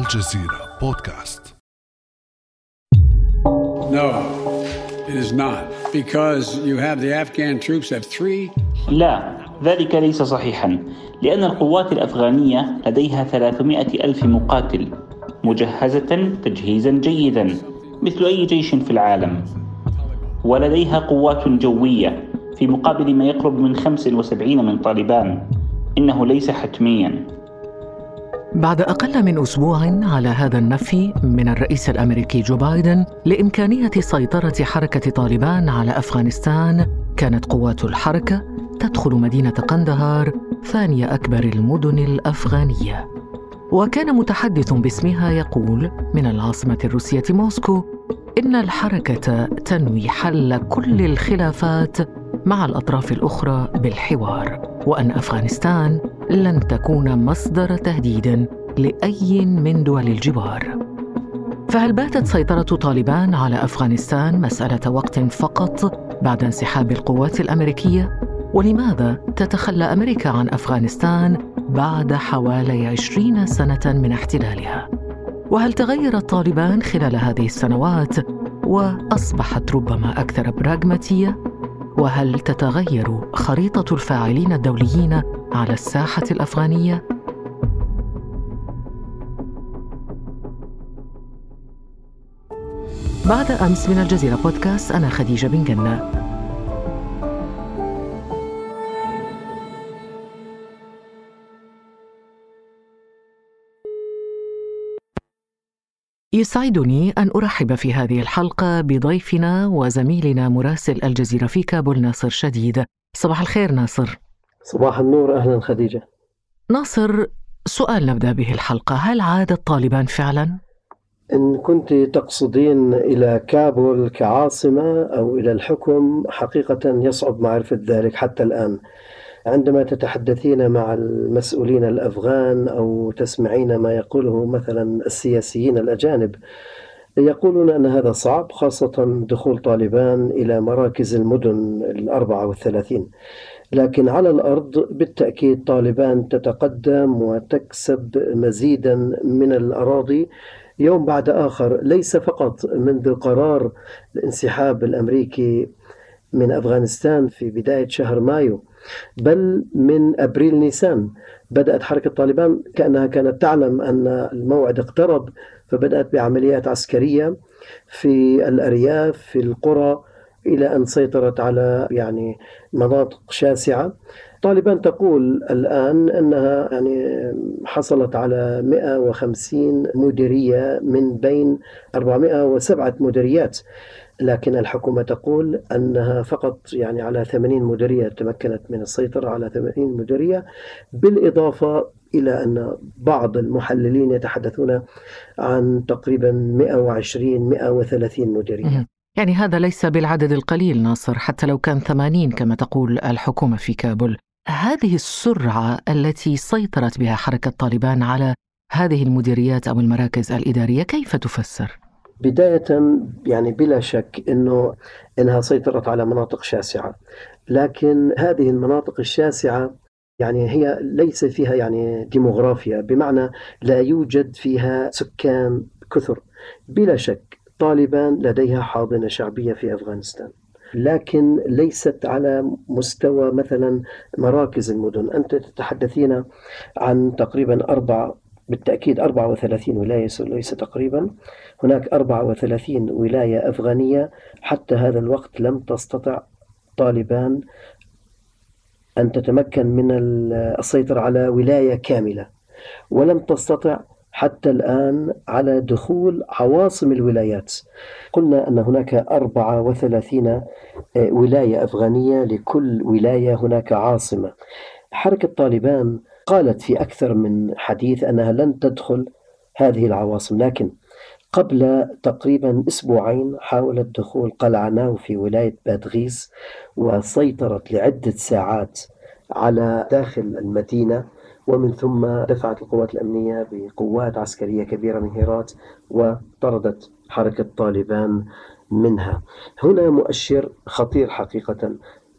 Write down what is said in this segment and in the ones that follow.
الجزيرة بودكاست No, it is not. Because you have the Afghan troops have three. لا ذلك ليس صحيحا لأن القوات الأفغانية لديها 300 ألف مقاتل مجهزة تجهيزا جيدا مثل أي جيش في العالم ولديها قوات جوية في مقابل ما يقرب من 75 من طالبان إنه ليس حتميا بعد أقل من أسبوع على هذا النفي من الرئيس الأمريكي جو بايدن لإمكانية سيطرة حركة طالبان على أفغانستان كانت قوات الحركة تدخل مدينة قندهار ثاني أكبر المدن الأفغانية. وكان متحدث باسمها يقول من العاصمة الروسية موسكو إن الحركة تنوي حل كل الخلافات مع الأطراف الأخرى بالحوار وأن أفغانستان لن تكون مصدر تهديد لأي من دول الجوار فهل باتت سيطرة طالبان على أفغانستان مسألة وقت فقط بعد انسحاب القوات الأمريكية؟ ولماذا تتخلى أمريكا عن أفغانستان بعد حوالي عشرين سنة من احتلالها؟ وهل تغيرت طالبان خلال هذه السنوات وأصبحت ربما أكثر براغماتية؟ وهل تتغير خريطة الفاعلين الدوليين على الساحة الأفغانية؟ بعد أمس من الجزيرة بودكاست أنا خديجة بن جنة يسعدني أن أرحب في هذه الحلقة بضيفنا وزميلنا مراسل الجزيرة في كابول ناصر شديد. صباح الخير ناصر. صباح النور أهلا خديجة. ناصر سؤال نبدأ به الحلقة. هل عاد الطالبان فعلا؟ إن كنت تقصدين إلى كابول كعاصمة أو إلى الحكم حقيقة يصعب معرفة ذلك حتى الآن. عندما تتحدثين مع المسؤولين الأفغان أو تسمعين ما يقوله مثلا السياسيين الأجانب يقولون أن هذا صعب خاصة دخول طالبان إلى مراكز المدن الأربعة والثلاثين. لكن على الأرض بالتأكيد طالبان تتقدم وتكسب مزيدا من الأراضي. يوم بعد آخر ليس فقط منذ قرار الانسحاب الأمريكي من أفغانستان في بداية شهر مايو بل من أبريل نيسان. بدأت حركة طالبان كأنها كانت تعلم أن الموعد اقترب فبدأت بعمليات عسكرية في الأرياف في القرى إلى أن سيطرت على يعني مناطق شاسعة. طالبان تقول الآن أنها يعني حصلت على 150 مديرية من بين 407 مديريات. لكن الحكومة تقول أنها فقط يعني على 80 مديرية تمكنت من السيطرة على 80 مديرية بالإضافة إلى أن بعض المحللين يتحدثون عن تقريبا 120 130 مديرية. يعني هذا ليس بالعدد القليل ناصر حتى لو كان 80 كما تقول الحكومة في كابول. هذه السرعة التي سيطرت بها حركة طالبان على هذه المديريات أو المراكز الإدارية كيف تفسر؟ بداية يعني بلا شك أنه أنها سيطرت على مناطق شاسعة. لكن هذه المناطق الشاسعة يعني هي ليس فيها يعني ديموغرافيا بمعنى لا يوجد فيها سكان كثر. بلا شك طالبان لديها حاضنة شعبية في أفغانستان. لكن ليست على مستوى مثلا مراكز المدن. أنت تتحدثين عن تقريبا أربع بالتأكيد 34 ولاية ليس تقريبا. هناك 34 ولاية أفغانية. حتى هذا الوقت لم تستطع طالبان أن تتمكن من السيطرة على ولاية كاملة. ولم تستطع حتى الآن على دخول عواصم الولايات. قلنا أن هناك 34 ولاية أفغانية لكل ولاية هناك عاصمة. حركة طالبان قالت في أكثر من حديث أنها لن تدخل هذه العواصم لكن قبل تقريبا أسبوعين حاولت دخول قلعة ناو في ولاية بادغيس وسيطرت لعدة ساعات على داخل المدينة ومن ثم دفعت القوات الأمنية بقوات عسكرية كبيرة من هيرات وطردت حركة طالبان منها. هنا مؤشر خطير حقيقة.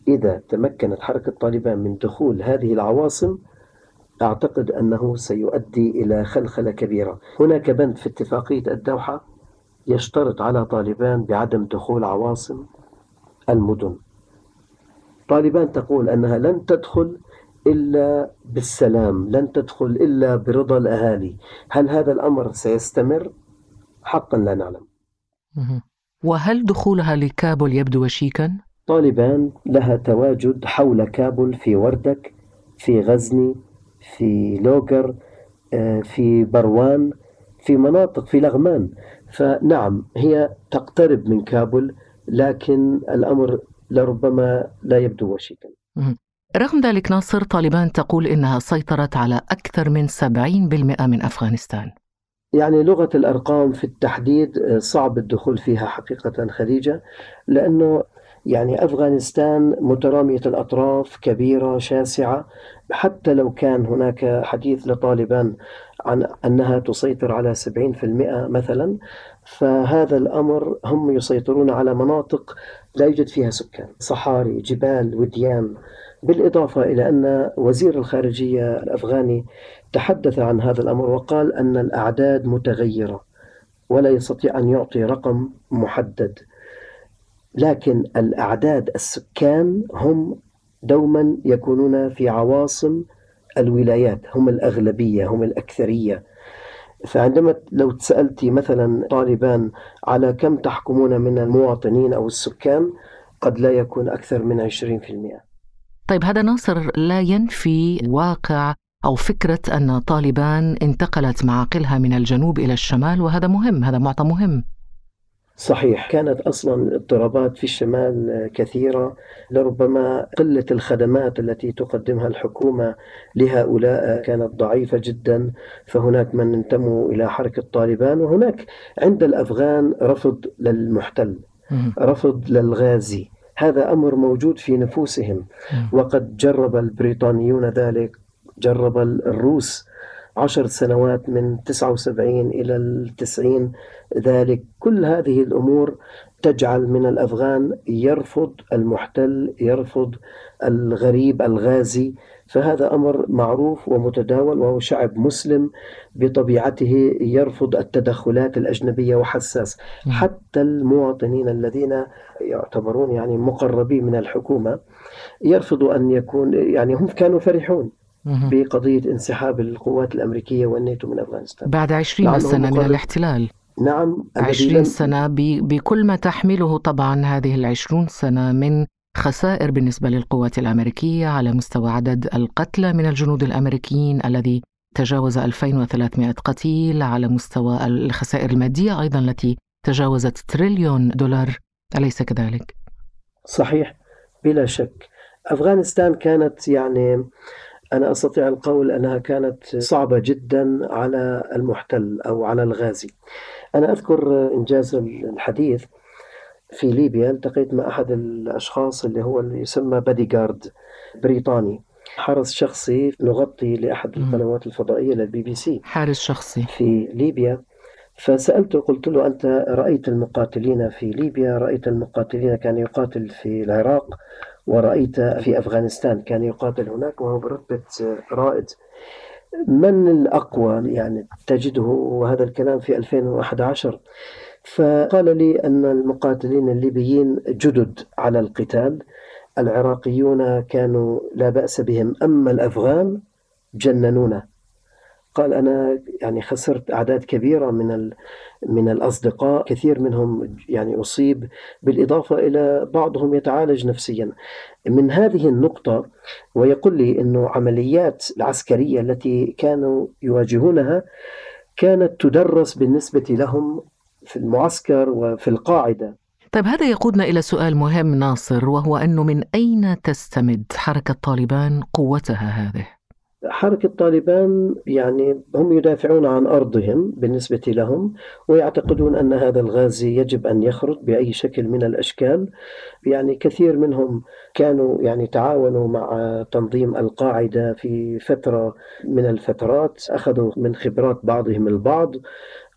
إذا تمكنت حركة طالبان من دخول هذه العواصم أعتقد أنه سيؤدي إلى خلخلة كبيرة. هناك بند في اتفاقية الدوحة يشترط على طالبان بعدم دخول عواصم المدن. طالبان تقول أنها لن تدخل إلا بالسلام لن تدخل إلا برضا الأهالي. هل هذا الأمر سيستمر؟ حقا لا نعلم. وهل دخولها لكابول يبدو وشيكا؟ طالبان لها تواجد حول كابول في وردك في غزني في لوغر آه، في بروان في مناطق في لغمان. فنعم هي تقترب من كابول لكن الأمر لربما لا يبدو وشيكا. رغم ذلك ناصر طالبان تقول إنها سيطرت على أكثر من 70% من أفغانستان. يعني لغة الأرقام في التحديد آه، صعب الدخول فيها حقيقة خديجة لأنه يعني أفغانستان مترامية الأطراف كبيرة شاسعة. حتى لو كان هناك حديث لطالبان عن أنها تسيطر على 70% مثلا فهذا الأمر هم يسيطرون على مناطق لا يوجد فيها سكان. صحاري جبال وديان. بالإضافة إلى أن وزير الخارجية الأفغاني تحدث عن هذا الأمر وقال أن الأعداد متغيرة ولا يستطيع أن يعطي رقم محدد. لكن الأعداد السكان هم دوما يكونون في عواصم الولايات هم الأغلبية هم الأكثرية. فعندما لو تسألتي مثلا طالبان على كم تحكمون من المواطنين أو السكان قد لا يكون أكثر من 20% طيب هذا ناصر لا ينفي واقع أو فكرة أن طالبان انتقلت معاقلها من الجنوب إلى الشمال وهذا مهم هذا معطى مهم. صحيح. كانت أصلا الاضطرابات في الشمال كثيرة لربما قلة الخدمات التي تقدمها الحكومة لهؤلاء كانت ضعيفة جدا فهناك من انتموا إلى حركة طالبان وهناك عند الأفغان رفض للمحتل رفض للغازي. هذا أمر موجود في نفوسهم وقد جرب البريطانيون ذلك جرب الروس عشر سنوات من 79 إلى التسعين. ذلك كل هذه الأمور تجعل من الأفغان يرفض المحتل يرفض الغريب الغازي. فهذا أمر معروف ومتداول وهو شعب مسلم. بطبيعته يرفض التدخلات الأجنبية وحساس. حتى المواطنين الذين يعتبرون يعني مقربين من الحكومة يرفضوا أن يكون يعني هم كانوا فرحون. بقضية انسحاب القوات الأمريكية والناتو من أفغانستان. بعد عشرين سنة من الاحتلال. نعم عشرين سنة بكل ما تحمله طبعا هذه العشرون سنة من خسائر بالنسبة للقوات الأمريكية على مستوى عدد القتلى من الجنود الأمريكيين الذي تجاوز 2300 قتيل على مستوى الخسائر المادية أيضا التي تجاوزت تريليون دولار. أليس كذلك؟ صحيح بلا شك. أفغانستان كانت يعني أنا أستطيع القول أنها كانت صعبة جدا على المحتل أو على الغازي. أنا أذكر إنجاز الحديث في ليبيا التقيت مع أحد الأشخاص اللي هو اللي يسمى بادي جارد بريطاني حرس شخصي نغطي لأحد القنوات الفضائية للبي بي سي حارس شخصي. في ليبيا. فسألته قلت له أنت رأيت المقاتلين في ليبيا؟ رأيت المقاتلين كان يقاتل في العراق؟ ورأيت في أفغانستان كان يقاتل هناك وهو برتبة رائد. من الأقوى يعني تجده وهذا الكلام في 2011 فقال لي أن المقاتلين الليبيين جدد على القتال. العراقيون كانوا لا بأس بهم أما الأفغان جننونا. قال أنا يعني خسرت أعداد كبيرة من من الأصدقاء كثير منهم يعني أصيب بالإضافة إلى بعضهم يتعالج نفسيا من هذه النقطة ويقول لي أنه عمليات العسكرية التي كانوا يواجهونها كانت تدرس بالنسبة لهم في المعسكر وفي القاعدة طيب هذا يقودنا إلى سؤال مهم ناصر وهو أنه من أين تستمد حركة طالبان قوتها هذه؟ حركة طالبان يعني هم يدافعون عن أرضهم بالنسبة لهم ويعتقدون أن هذا الغازي يجب أن يخرج بأي شكل من الأشكال. يعني كثير منهم كانوا يعني تعاونوا مع تنظيم القاعدة في فترة من الفترات أخذوا من خبرات بعضهم البعض.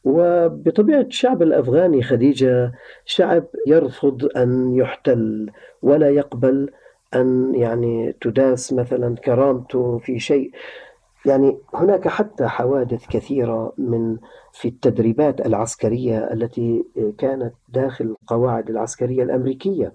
وبطبيعة الشعب الأفغاني خديجة شعب يرفض أن يحتل ولا يقبل أن يعني تداس مثلا كرامته في شيء. يعني هناك حتى حوادث كثيرة من في التدريبات العسكرية التي كانت داخل القواعد العسكرية الأمريكية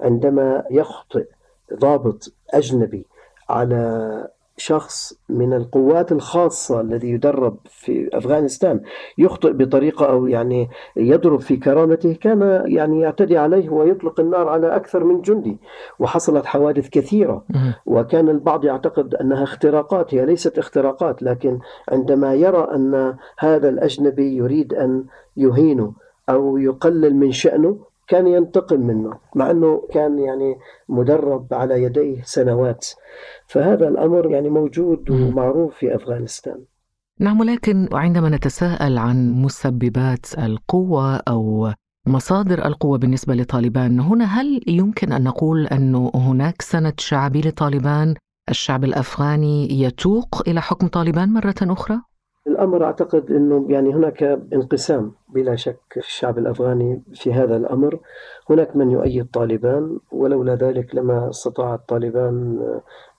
عندما يخطئ ضابط أجنبي على شخص من القوات الخاصة الذي يدرب في أفغانستان يخطئ بطريقة أو يعني يضرب في كرامته كان يعني يعتدي عليه ويطلق النار على أكثر من جندي. وحصلت حوادث كثيرة. وكان البعض يعتقد أنها اختراقات هي ليست اختراقات لكن عندما يرى أن هذا الأجنبي يريد أن يهينه أو يقلل من شأنه كان ينتقم منه مع أنه كان يعني مدرب على يديه سنوات. فهذا الأمر يعني موجود ومعروف في أفغانستان. نعم ولكن عندما نتساءل عن مسببات القوة أو مصادر القوة بالنسبة لطالبان هنا هل يمكن أن نقول أن هناك سند شعبي لطالبان؟ الشعب الأفغاني يتوق إلى حكم طالبان مرة أخرى؟ الأمر أعتقد أنه يعني هناك انقسام بلا شك في الشعب الأفغاني في هذا الأمر. هناك من يؤيد طالبان ولولا ذلك لما استطاعت طالبان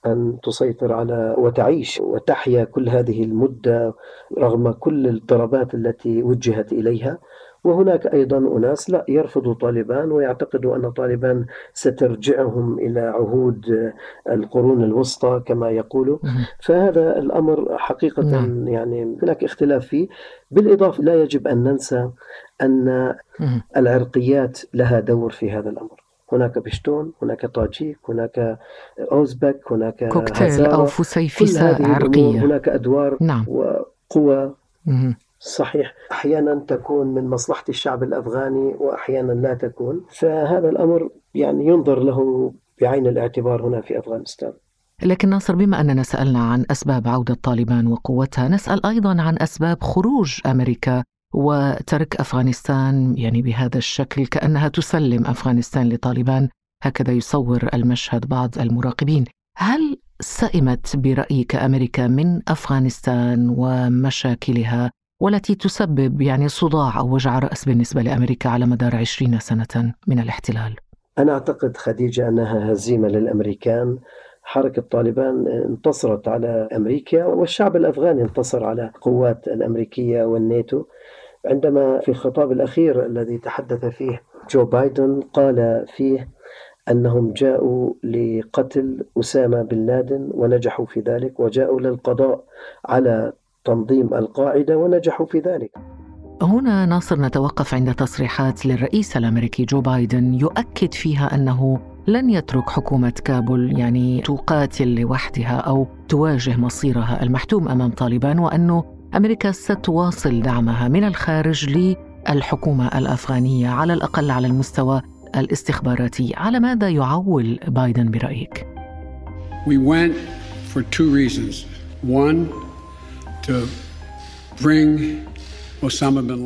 أن تسيطر على وتعيش وتحيا كل هذه المدة رغم كل الاضطرابات التي وجهت إليها. وهناك أيضا أناس لا يرفضوا طالبان ويعتقدوا أن طالبان سترجعهم إلى عهود القرون الوسطى كما يقولوا فهذا الأمر حقيقة نعم. يعني هناك اختلاف فيه. بالإضافة لا يجب أن ننسى أن العرقيات لها دور في هذا الأمر. هناك بشتون هناك طاجيك هناك أوزبك هناك كوكتيل أو فسيفساء عرقية. هناك أدوار نعم. وقوى. صحيح. أحيانا تكون من مصلحة الشعب الأفغاني وأحيانا لا تكون. فهذا الأمر يعني ينظر له بعين الاعتبار هنا في أفغانستان. لكن ناصر بما أننا سألنا عن أسباب عودة طالبان وقوتها نسأل أيضا عن أسباب خروج أمريكا وترك أفغانستان يعني بهذا الشكل كأنها تسلم أفغانستان لطالبان. هكذا يصور المشهد بعض المراقبين. هل سئمت برأيك أمريكا من أفغانستان ومشاكلها والتي تسبب يعني صداع أو وجع رأس بالنسبة لأمريكا على مدار عشرين سنة من الاحتلال. أنا أعتقد خديجة أنها هزيمة للأمريكان. حركة طالبان انتصرت على أمريكا والشعب الأفغاني انتصر على القوات الأمريكية والناتو. عندما في الخطاب الأخير الذي تحدث فيه جو بايدن قال فيه أنهم جاءوا لقتل أسامة بن لادن ونجحوا في ذلك وجاءوا للقضاء على تنظيم القاعدة ونجحوا في ذلك هنا ناصر نتوقف عند تصريحات للرئيس الأمريكي جو بايدن يؤكد فيها أنه لن يترك حكومة كابول يعني تقاتل لوحدها أو تواجه مصيرها المحتوم أمام طالبان وأنه أمريكا ستواصل دعمها من الخارج للحكومة الأفغانية على الأقل على المستوى الاستخباراتي، على ماذا يعول بايدن برأيك؟ We went for two reasons. One,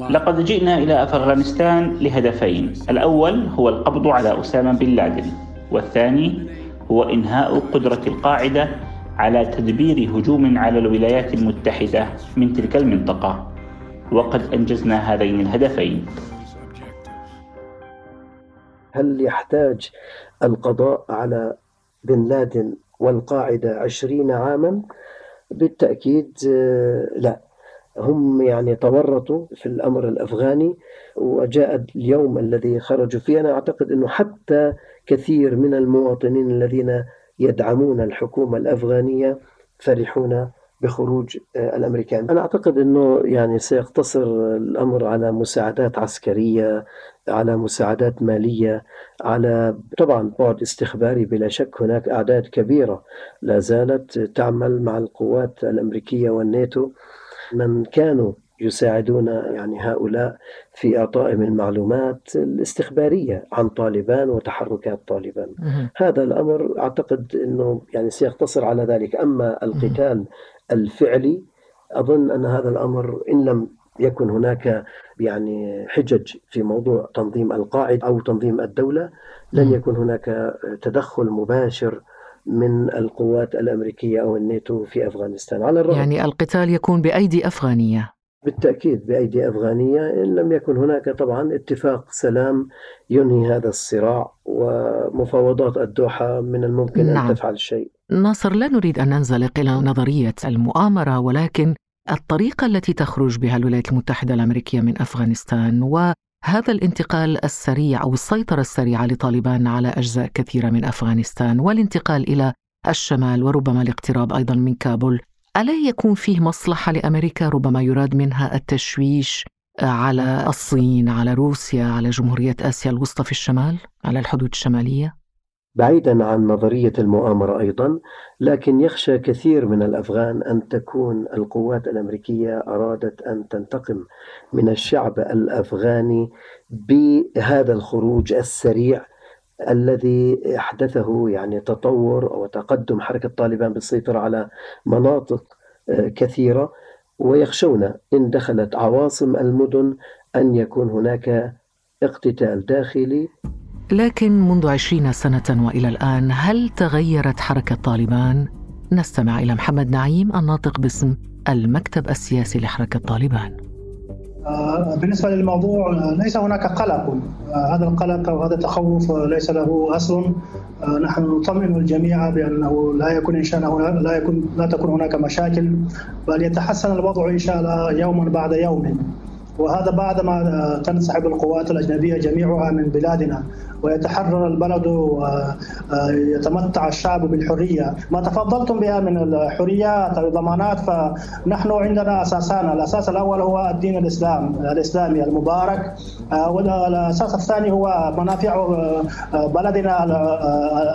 لقد جئنا إلى أفغانستان لهدفين. الأول هو القبض على أسامة بن لادن والثاني هو إنهاء قدرة القاعدة على تدبير هجوم على الولايات المتحدة من تلك المنطقة. وقد أنجزنا هذين الهدفين. هل يحتاج القضاء على بن لادن والقاعدة عشرين عاما؟ بالتأكيد آه، لا. هم يعني تورطوا في الأمر الأفغاني وجاء اليوم الذي خرجوا فيه. أنا أعتقد أنه حتى كثير من المواطنين الذين يدعمون الحكومة الأفغانية فرحون بخروج آه، الأمريكان. أنا أعتقد إنه يعني سيقتصر الأمر على مساعدات عسكرية على مساعدات مالية على طبعا بعد استخباري بلا شك هناك أعداد كبيرة لا زالت تعمل مع القوات الأمريكية والناتو. من كانوا يساعدون يعني هؤلاء في إعطائهم المعلومات الاستخبارية عن طالبان وتحركات طالبان. هذا الأمر أعتقد إنه يعني سيقتصر على ذلك، أما القتال الفعلي أظن أن هذا الأمر إن لم يكن هناك يعني حجج في موضوع تنظيم القاعدة أو تنظيم الدولة لن يكن هناك تدخل مباشر من القوات الأمريكية أو الناتو في أفغانستان. على الرغم يعني القتال يكون بأيدي أفغانية. بالتأكيد بأيدي أفغانية إن لم يكن هناك طبعا اتفاق سلام ينهي هذا الصراع ومفاوضات الدوحة من الممكن نعم. أن تفعل شيء ناصر لا نريد أن ننزلق إلى نظرية المؤامرة ولكن الطريقة التي تخرج بها الولايات المتحدة الأمريكية من أفغانستان وهذا الانتقال السريع أو السيطرة السريعة لطالبان على أجزاء كثيرة من أفغانستان والانتقال إلى الشمال وربما الاقتراب أيضا من كابول ألا يكون فيه مصلحة لأمريكا ربما يراد منها التشويش على الصين على روسيا على جمهورية آسيا الوسطى في الشمال على الحدود الشمالية؟ بعيدا عن نظرية المؤامرة أيضا لكن يخشى كثير من الأفغان أن تكون القوات الأمريكية أرادت أن تنتقم من الشعب الأفغاني بهذا الخروج السريع الذي أحدثه يعني تطور وتقدم حركة طالبان بالسيطرة على مناطق آه، كثيرة ويخشون إن دخلت عواصم المدن أن يكون هناك اقتتال داخلي لكن منذ عشرين سنة وإلى الآن هل تغيرت حركة طالبان؟ نستمع إلى محمد نعيم الناطق باسم المكتب السياسي لحركة طالبان آه، بالنسبة للموضوع ليس هناك قلق. آه، هذا القلق أو هذا التخوف ليس له آه، نحن نطمئن الجميع بأنه لا يكون إن شاء الله لا يكون لا تكون هناك مشاكل بل يتحسن الوضع إن شاء الله يوما بعد يوم. وهذا بعدما تنسحب القوات الأجنبية جميعها من بلادنا. ويتحرر البلد ويتمتع الشعب بالحرية. ما تفضلتم بها من الحريات أو الضمانات فنحن عندنا أساسان الأساس الأول هو الدين الإسلام الإسلامي المبارك. والأساس الثاني هو منافع بلدنا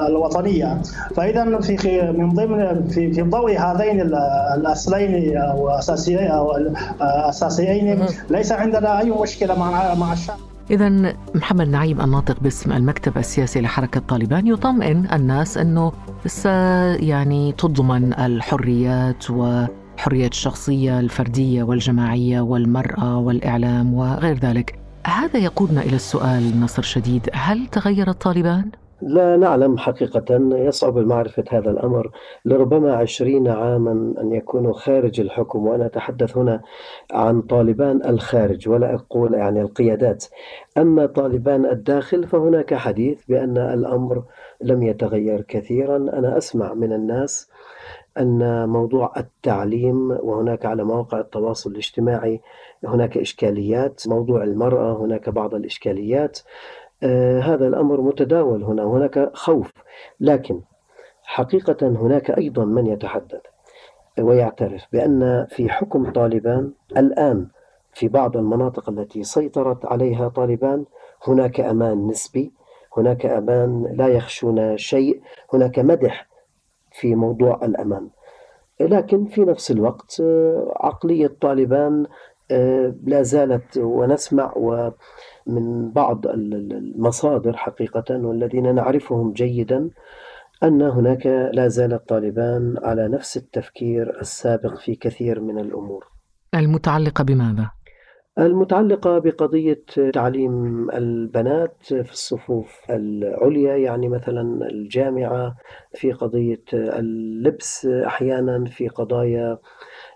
الوطنية. فإذا في من ضمن في في ضوء هذين الأصلين أو أساسيين أو أساسيين ليس عندنا أي مشكلة مع مع الشعب. إذا محمد نعيم الناطق باسم المكتب السياسي لحركة طالبان يطمئن الناس أنه يعني تضمن الحريات وحرية الشخصية الفردية والجماعية والمرأة والإعلام وغير ذلك. هذا يقودنا إلى السؤال نصر شديد. هل تغيرت طالبان؟ لا نعلم حقيقة يصعب معرفة هذا الأمر. لربما عشرين عاما أن يكونوا خارج الحكم وأنا أتحدث هنا عن طالبان الخارج ولا أقول يعني القيادات. أما طالبان الداخل فهناك حديث بأن الأمر لم يتغير كثيرا. أنا أسمع من الناس أن موضوع التعليم وهناك على مواقع التواصل الاجتماعي هناك إشكاليات. موضوع المرأة هناك بعض الإشكاليات. هذا الأمر متداول هنا هناك خوف. لكن حقيقة هناك أيضا من يتحدث ويعترف بأن في حكم طالبان الآن في بعض المناطق التي سيطرت عليها طالبان هناك أمان نسبي هناك أمان لا يخشون شيء هناك مدح في موضوع الأمان. لكن في نفس الوقت آه، عقلية طالبان آه، لا زالت ونسمع ومن بعض المصادر حقيقة والذين نعرفهم جيدا أن هناك لا زالت طالبان على نفس التفكير السابق في كثير من الأمور المتعلقة بماذا؟ المتعلقة بقضية تعليم البنات في الصفوف العليا يعني مثلا الجامعة في قضية اللبس أحيانا في قضايا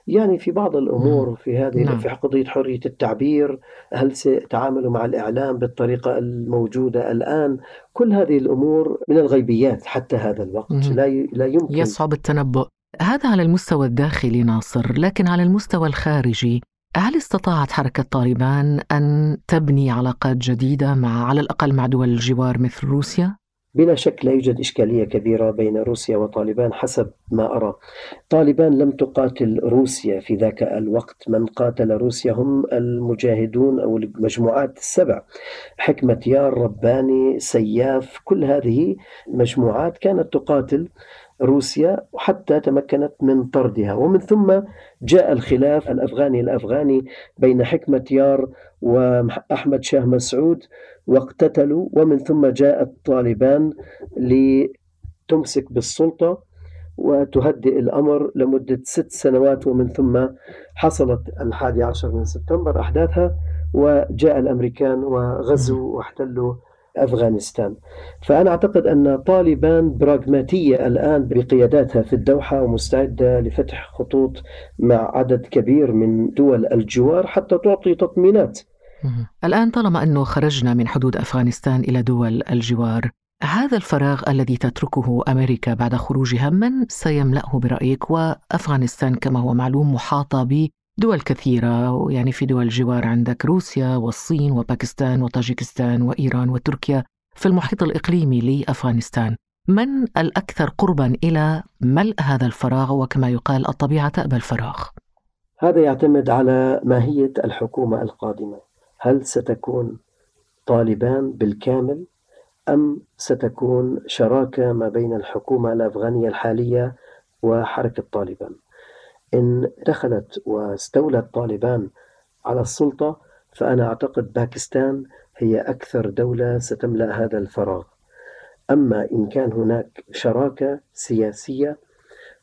يعني في بعض الأمور في هذه نعم. في قضية حرية التعبير هل سيتعاملوا مع الإعلام بالطريقة الموجودة الآن؟ كل هذه الأمور من الغيبيات حتى هذا الوقت. لا لا يمكن. يصعب التنبؤ. هذا على المستوى الداخلي ناصر لكن على المستوى الخارجي هل استطاعت حركة طالبان أن تبني علاقات جديدة مع على الأقل مع دول الجوار مثل روسيا؟ بلا شك لا يوجد إشكالية كبيرة بين روسيا وطالبان حسب ما أرى. طالبان لم تقاتل روسيا في ذاك الوقت. من قاتل روسيا هم المجاهدون أو المجموعات السبع. حكمة يار رباني سياف كل هذه مجموعات كانت تقاتل. روسيا وحتى تمكنت من طردها. ومن ثم جاء الخلاف الأفغاني الأفغاني بين حكمة يار وأحمد شاه مسعود واقتتلوا. ومن ثم جاء الطالبان لتمسك بالسلطة وتهدئ الأمر لمدة ست سنوات. ومن ثم حصلت الحادي عشر من سبتمبر أحداثها. وجاء الأمريكان وغزوا واحتلوا أفغانستان. فأنا أعتقد أن طالبان براغماتية الآن بقياداتها في الدوحة ومستعدة لفتح خطوط مع عدد كبير من دول الجوار حتى تعطي تطمينات. الآن طالما أنه خرجنا من حدود أفغانستان إلى دول الجوار هذا الفراغ الذي تتركه أمريكا بعد خروجها من سيملأه برأيك؟ وأفغانستان كما هو معلوم محاطة بدول كثيرة يعني في دول الجوار عندك روسيا والصين وباكستان وطاجيكستان وإيران وتركيا في المحيط الإقليمي لأفغانستان. من الأكثر قربا إلى ملء هذا الفراغ وكما يقال الطبيعة تأبى الفراغ؟ هذا يعتمد على ماهية الحكومة القادمة. هل ستكون طالبان بالكامل أم ستكون شراكة ما بين الحكومة الأفغانية الحالية وحركة طالبان؟ إن دخلت واستولت طالبان على السلطة فأنا أعتقد باكستان هي أكثر دولة ستملأ هذا الفراغ. أما إن كان هناك شراكة سياسية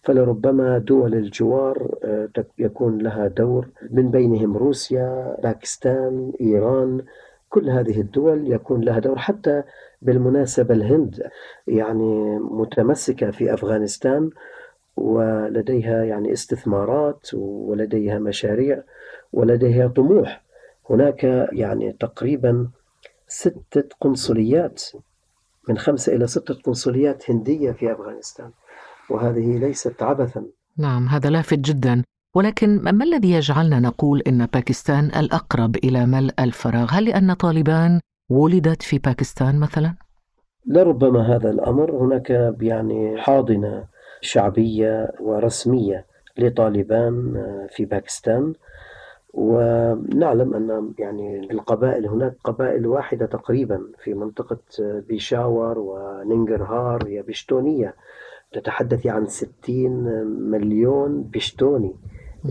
فلربما دول الجوار آه، يكون لها دور. من بينهم روسيا باكستان إيران كل هذه الدول يكون لها دور. حتى بالمناسبة الهند يعني متمسكة في أفغانستان ولديها يعني استثمارات ولديها مشاريع ولديها طموح هناك يعني تقريبا ستة قنصليات من خمسة إلى ستة قنصليات هندية في أفغانستان وهذه ليست عبثا نعم هذا لافت جدا ولكن ما الذي يجعلنا نقول إن باكستان الأقرب إلى ملء الفراغ؟ هل لأن طالبان ولدت في باكستان مثلا؟ لربما هذا الأمر هناك يعني حاضنة شعبية ورسمية لطالبان في باكستان. ونعلم أن يعني القبائل هناك قبائل واحدة تقريبا في منطقة بيشاور وننجرهار. هي بشتونية تتحدث عن 60 مليون بشتوني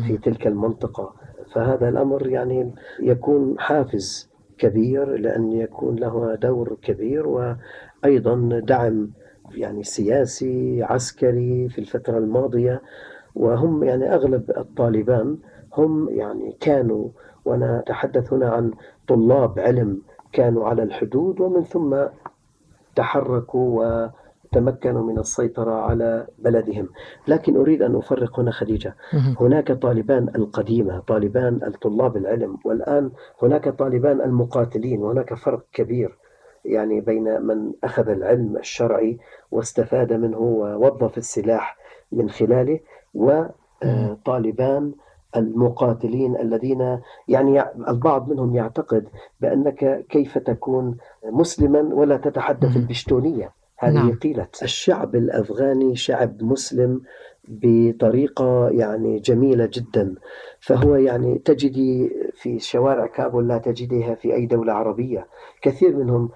في تلك المنطقة. فهذا الأمر يعني يكون حافز كبير لأن يكون له دور كبير وأيضا دعم يعني سياسي عسكري في الفترة الماضية وهم يعني أغلب الطالبان هم يعني كانوا وأنا أتحدث هنا عن طلاب علم كانوا على الحدود ومن ثم تحركوا و تمكنوا من السيطرة على بلدهم. لكن أريد أن أفرق هنا خديجة. هناك طالبان القديمة طالبان الطلاب العلم والآن هناك طالبان المقاتلين وهناك فرق كبير. يعني بين من أخذ العلم الشرعي واستفاد منه ووظف السلاح من خلاله وطالبان المقاتلين الذين يعني البعض منهم يعتقد بأنك كيف تكون مسلما ولا تتحدث البشتونية هذه نعم. قيلت الشعب الأفغاني شعب مسلم بطريقة يعني جميلة جدا. فهو يعني تجدي في شوارع كابول لا تجديها في أي دولة عربية. كثير منهم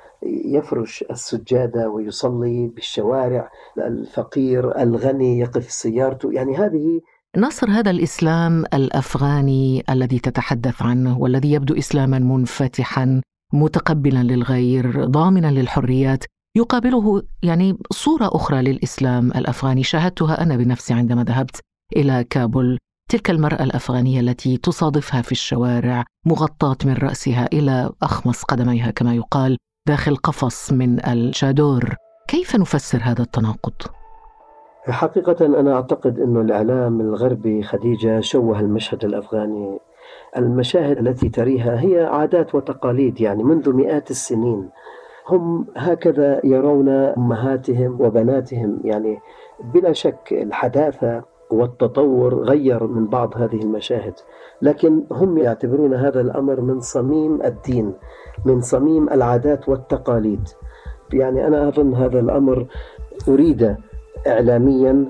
يفرش السجادة ويصلي بالشوارع. الفقير الغني يقف سيارته. يعني هذه نصر هذا الإسلام الأفغاني الذي تتحدث عنه والذي يبدو إسلاما منفتحا متقبلا للغير ضامنا للحريات. يقابله يعني صورة أخرى للإسلام الأفغاني. شاهدتها أنا بنفسي عندما ذهبت إلى كابول. تلك المرأة الأفغانية التي تصادفها في الشوارع مغطاة من رأسها إلى أخمص قدميها كما يقال داخل قفص من الشادور. كيف نفسر هذا التناقض؟ حقيقة أنا أعتقد أن الإعلام الغربي خديجة شوه المشهد الأفغاني. المشاهد التي تريها هي عادات وتقاليد يعني منذ مئات السنين. هم هكذا يرون أمهاتهم وبناتهم. يعني بلا شك الحداثة والتطور غير من بعض هذه المشاهد لكن هم يعتبرون هذا الأمر من صميم الدين من صميم العادات والتقاليد. يعني أنا أظن هذا الأمر أريد اعلاميا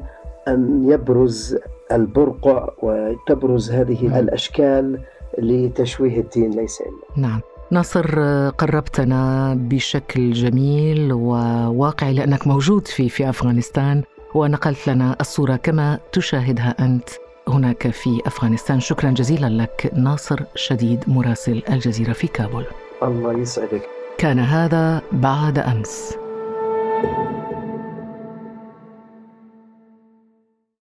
أن يبرز البرقع وتبرز هذه الأشكال لتشويه الدين ليس إلا. نعم. ناصر قربتنا بشكل جميل وواقعي لأنك موجود في في أفغانستان ونقلت لنا الصورة كما تشاهدها أنت هناك في أفغانستان. شكرا جزيلا لك ناصر شديد مراسل الجزيرة في كابول. الله يسعدك. كان هذا بعد أمس. thank you